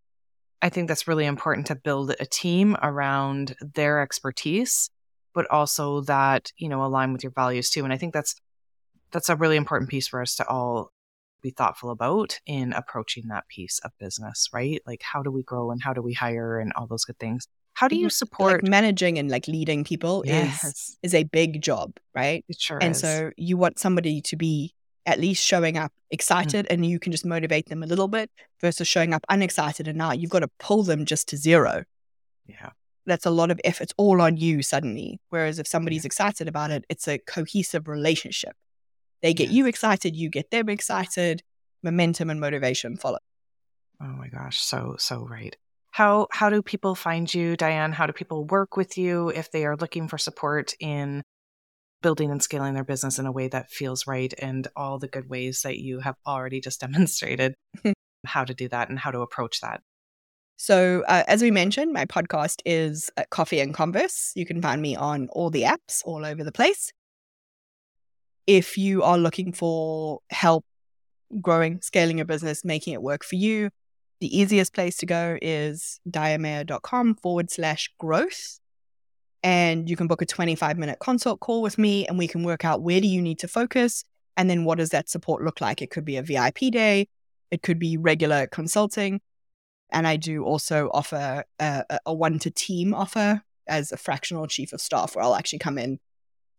i think that's really important to build a team around their expertise but also that you know align with your values too. And i think that's that's a really important piece for us to all be thoughtful about in approaching that piece of business right like how do we grow and how do we hire and all those good things how do you support Like managing and like leading people is yes is a big job, right? it sure and is. so you want somebody to be at least showing up mm. excited and you can just motivate them a little bit versus showing up unexcited and now you've got to pull them just to zero. yeah That's a lot of effort. It's all on you suddenly. Whereas if somebody's excited about it, it's a cohesive relationship. They get you excited, you get them excited, momentum and motivation follow. Oh my gosh, so so right. How how do people find you, Diane? How do people work with you if they are looking for support in building and scaling their business in a way that feels right and all the good ways that you have already just demonstrated how to do that and how to approach that? So, uh, as we mentioned, my podcast is uh, Coffee and Converse. You can find me on all the apps all over the place. If you are looking for help growing, scaling your business, making it work for you, the easiest place to go is dianemayor.com forward slash growth. And you can book a 25 minute consult call with me and we can work out where do you need to focus and then what does that support look like? It could be a VIP day, it could be regular consulting. And I do also offer a, a one to team offer as a fractional chief of staff where I'll actually come in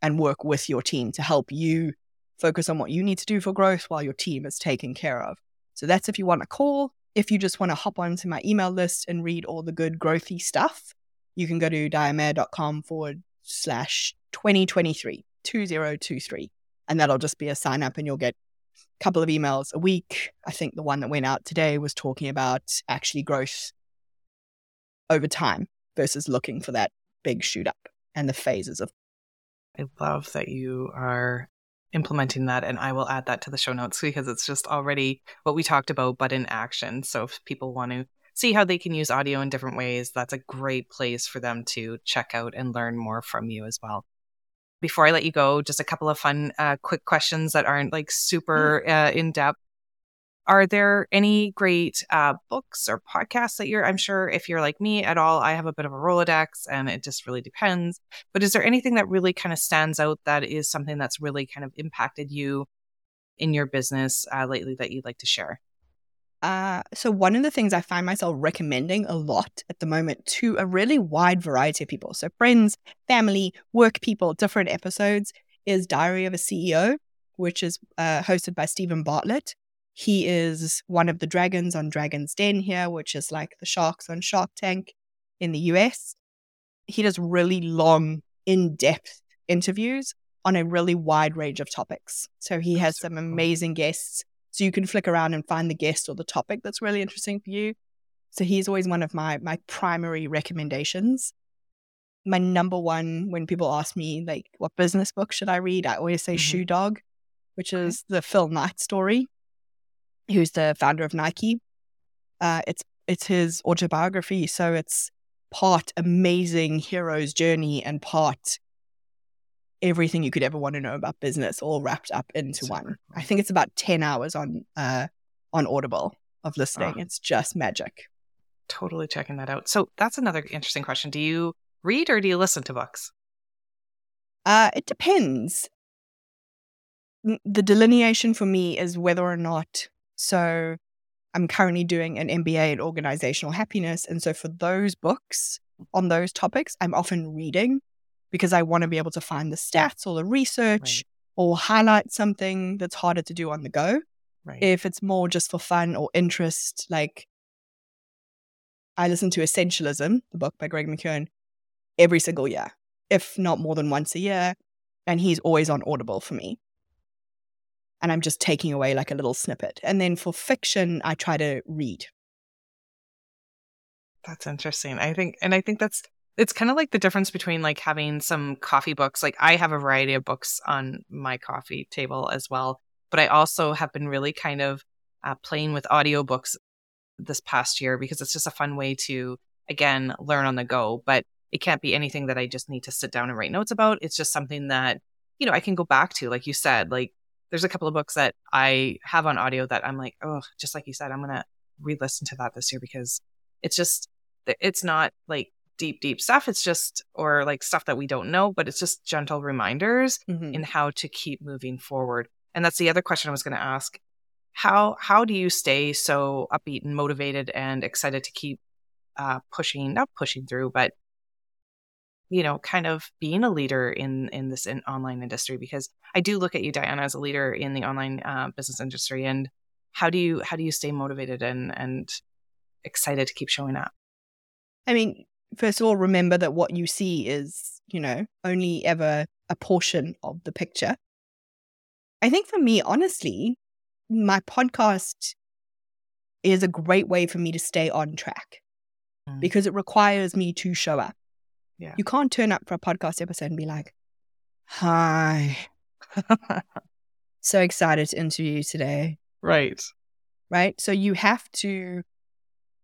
and work with your team to help you focus on what you need to do for growth while your team is taken care of. So that's if you want a call. If you just want to hop onto my email list and read all the good growthy stuff, you can go to dianemayor.com forward slash 2023, 2023. And that'll just be a sign up and you'll get a couple of emails a week. I think the one that went out today was talking about actually growth over time versus looking for that big shoot up and the phases of I love that you are implementing that and I will add that to the show notes because it's just already what we talked about but in action. So if people want to see how they can use audio in different ways, that's a great place for them to check out and learn more from you as well. Before I let you go, just a couple of fun uh, quick questions that aren't like super uh, in depth. Are there any great uh, books or podcasts that you're, I'm sure if you're like me at all, I have a bit of a Rolodex and it just really depends. But is there anything that really kind of stands out that is something that's really kind of impacted you in your business uh, lately that you'd like to share? Uh, so one of the things I find myself recommending a lot at the moment to a really wide variety of people, so friends, family, work people, different episodes, is Diary of a CEO, which is uh, hosted by Steven Bartlett. He is one of the dragons on Dragon's Den here, which is like the sharks on Shark Tank in the US. He does really long, in depth interviews on a really wide range of topics. So he has some amazing guests. So you can flick around and find the guest or the topic that's really interesting for you. So he's always one of my my primary recommendations. My number one when people ask me like what business book should I read, I always say Mhm. Shoe Dog, which Okay. is the Phil Knight story, who's the founder of Nike. Uh, it's it's his autobiography, so it's part amazing hero's journey and part everything you could ever want to know about business all wrapped up into Super one. I think it's about 10 hours on uh on Audible of listening. Ah. It's just magic. Totally checking that out. So that's another interesting question. Do you read or do you listen to books? Uh, it depends. The delineation for me is whether or not. So I'm currently doing an MBA in organizational happiness. And so for those books on those topics, I'm often reading because I want to be able to find the stats or the research right. or highlight something that's harder to do on the go. Right. If it's more just for fun or interest, like I listen to Essentialism, the book by Greg McKeown, every single year, if not more than once a year. And he's always on Audible for me. And I'm just taking away like a little snippet. And then for fiction, I try to read. That's interesting. I think, and I think that's, it's kind of like the difference between like having some coffee books. Like I have a variety of books on my coffee table as well, but I also have been really kind of uh, playing with audiobooks this past year because it's just a fun way to, again, learn on the go. But it can't be anything that I just need to sit down and write notes about. It's just something that, you know, I can go back to. Like you said, like there's a couple of books that I have on audio that I'm like, oh, just like you said, I'm going to re listen to that this year because it's just, it's not like deep, deep stuff. It's just, or like stuff that we don't know, but it's just gentle reminders mm-hmm. in how to keep moving forward. And that's the other question I was going to ask. How, how do you stay so upbeat and motivated and excited to keep uh, pushing, not pushing through, but you know, kind of being a leader in in this in online industry? Because I do look at you, Diana, as a leader in the online uh, business industry. And how do you how do you stay motivated and and excited to keep showing up? I mean, first of all, remember that what you see is, you know, only ever a portion of the picture. I think for me, honestly, my podcast is a great way for me to stay on track mm. because it requires me to show up. Yeah. You can't turn up for a podcast episode and be like, hi. so excited to interview you today. Right. Right. So you have to,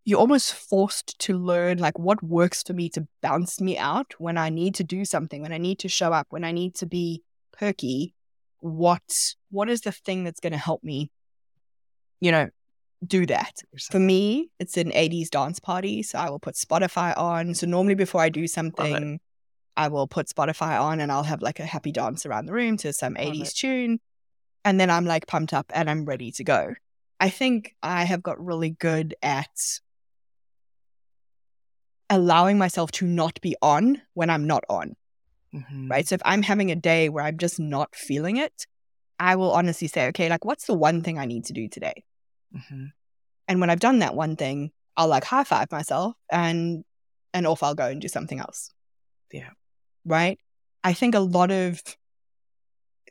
you're almost forced to learn like what works for me to bounce me out when I need to do something, when I need to show up, when I need to be perky. What, what is the thing that's going to help me, you know, do that. For me, it's an 80s dance party. So I will put Spotify on. So normally before I do something, I will put Spotify on and I'll have like a happy dance around the room to some Love 80s it. tune. And then I'm like pumped up and I'm ready to go. I think I have got really good at allowing myself to not be on when I'm not on. Mm-hmm. Right. So if I'm having a day where I'm just not feeling it, I will honestly say, okay, like what's the one thing I need to do today? Mm-hmm. And when I've done that one thing, I'll like high five myself and and off I'll go and do something else. Yeah. Right. I think a lot of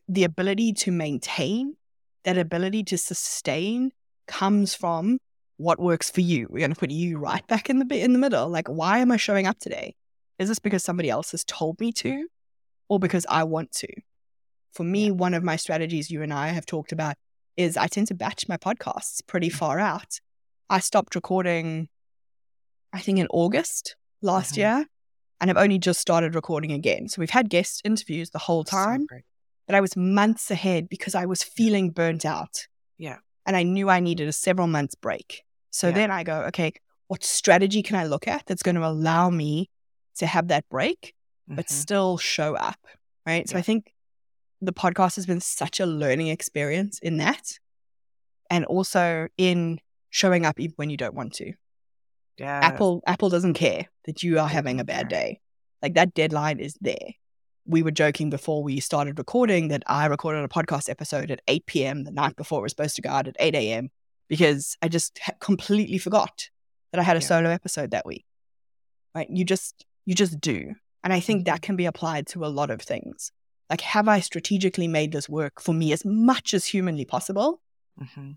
the ability to maintain, that ability to sustain comes from what works for you. We're going to put you right back in the bit in the middle. Like, why am I showing up today? Is this because somebody else has told me to, or because I want to? For me, yeah. one of my strategies you and I have talked about is I tend to batch my podcasts pretty mm. far out. I stopped recording, I think in August last mm-hmm. year, and I've only just started recording again. So we've had guest interviews the whole time, so but I was months ahead because I was feeling burnt out. Yeah. And I knew I needed a several months break. So yeah. then I go, okay, what strategy can I look at that's going to allow me to have that break, but mm-hmm. still show up? Right. So yeah. I think the podcast has been such a learning experience in that. And also in showing up even when you don't want to. Yeah. Apple Apple doesn't care that you are having a bad day. Like that deadline is there. We were joking before we started recording that I recorded a podcast episode at 8 p.m. the night before it was supposed to go out at 8 a.m. because I just completely forgot that I had a yeah. solo episode that week. Right? You just you just do. And I think that mm-hmm. can be applied to a lot of things. Like, have I strategically made this work for me as much as humanly possible? Mm-hmm.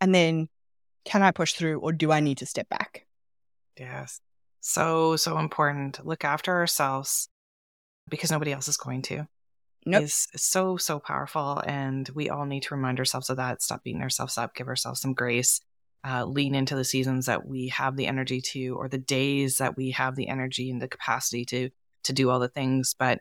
And then, can I push through or do I need to step back? Yes. So, so important. Look after ourselves because nobody else is going to. Nope. Is so, so powerful. And we all need to remind ourselves of that. Stop beating ourselves up, give ourselves some grace, uh, lean into the seasons that we have the energy to, or the days that we have the energy and the capacity to to do all the things. But,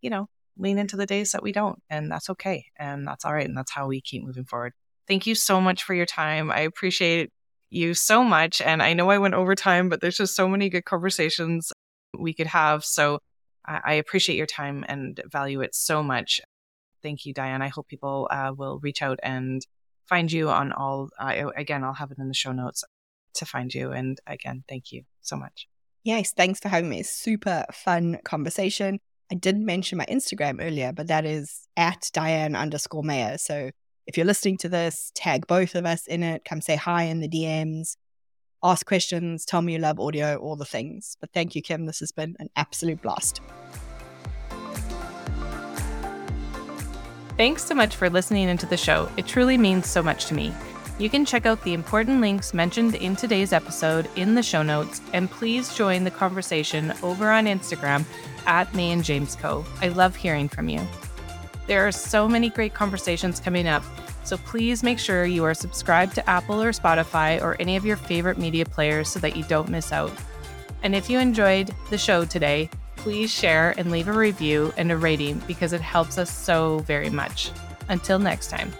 you know, lean into the days that we don't, and that's okay. And that's all right. And that's how we keep moving forward. Thank you so much for your time. I appreciate you so much. And I know I went over time, but there's just so many good conversations we could have. So I, appreciate your time and value it so much. Thank you, Diane. I hope people uh, will reach out and find you on all. Uh, again, I'll have it in the show notes to find you. And again, thank you so much. Yes, thanks for having me. Super fun conversation. I did mention my Instagram earlier, but that is at Diane underscore Mayor. So if you're listening to this, tag both of us in it. Come say hi in the DMs, ask questions, tell me you love audio, all the things. But thank you, Kim. This has been an absolute blast. Thanks so much for listening into the show. It truly means so much to me. You can check out the important links mentioned in today's episode in the show notes, and please join the conversation over on Instagram at May and James Co. I love hearing from you. There are so many great conversations coming up, so please make sure you are subscribed to Apple or Spotify or any of your favorite media players so that you don't miss out. And if you enjoyed the show today, please share and leave a review and a rating because it helps us so very much. Until next time.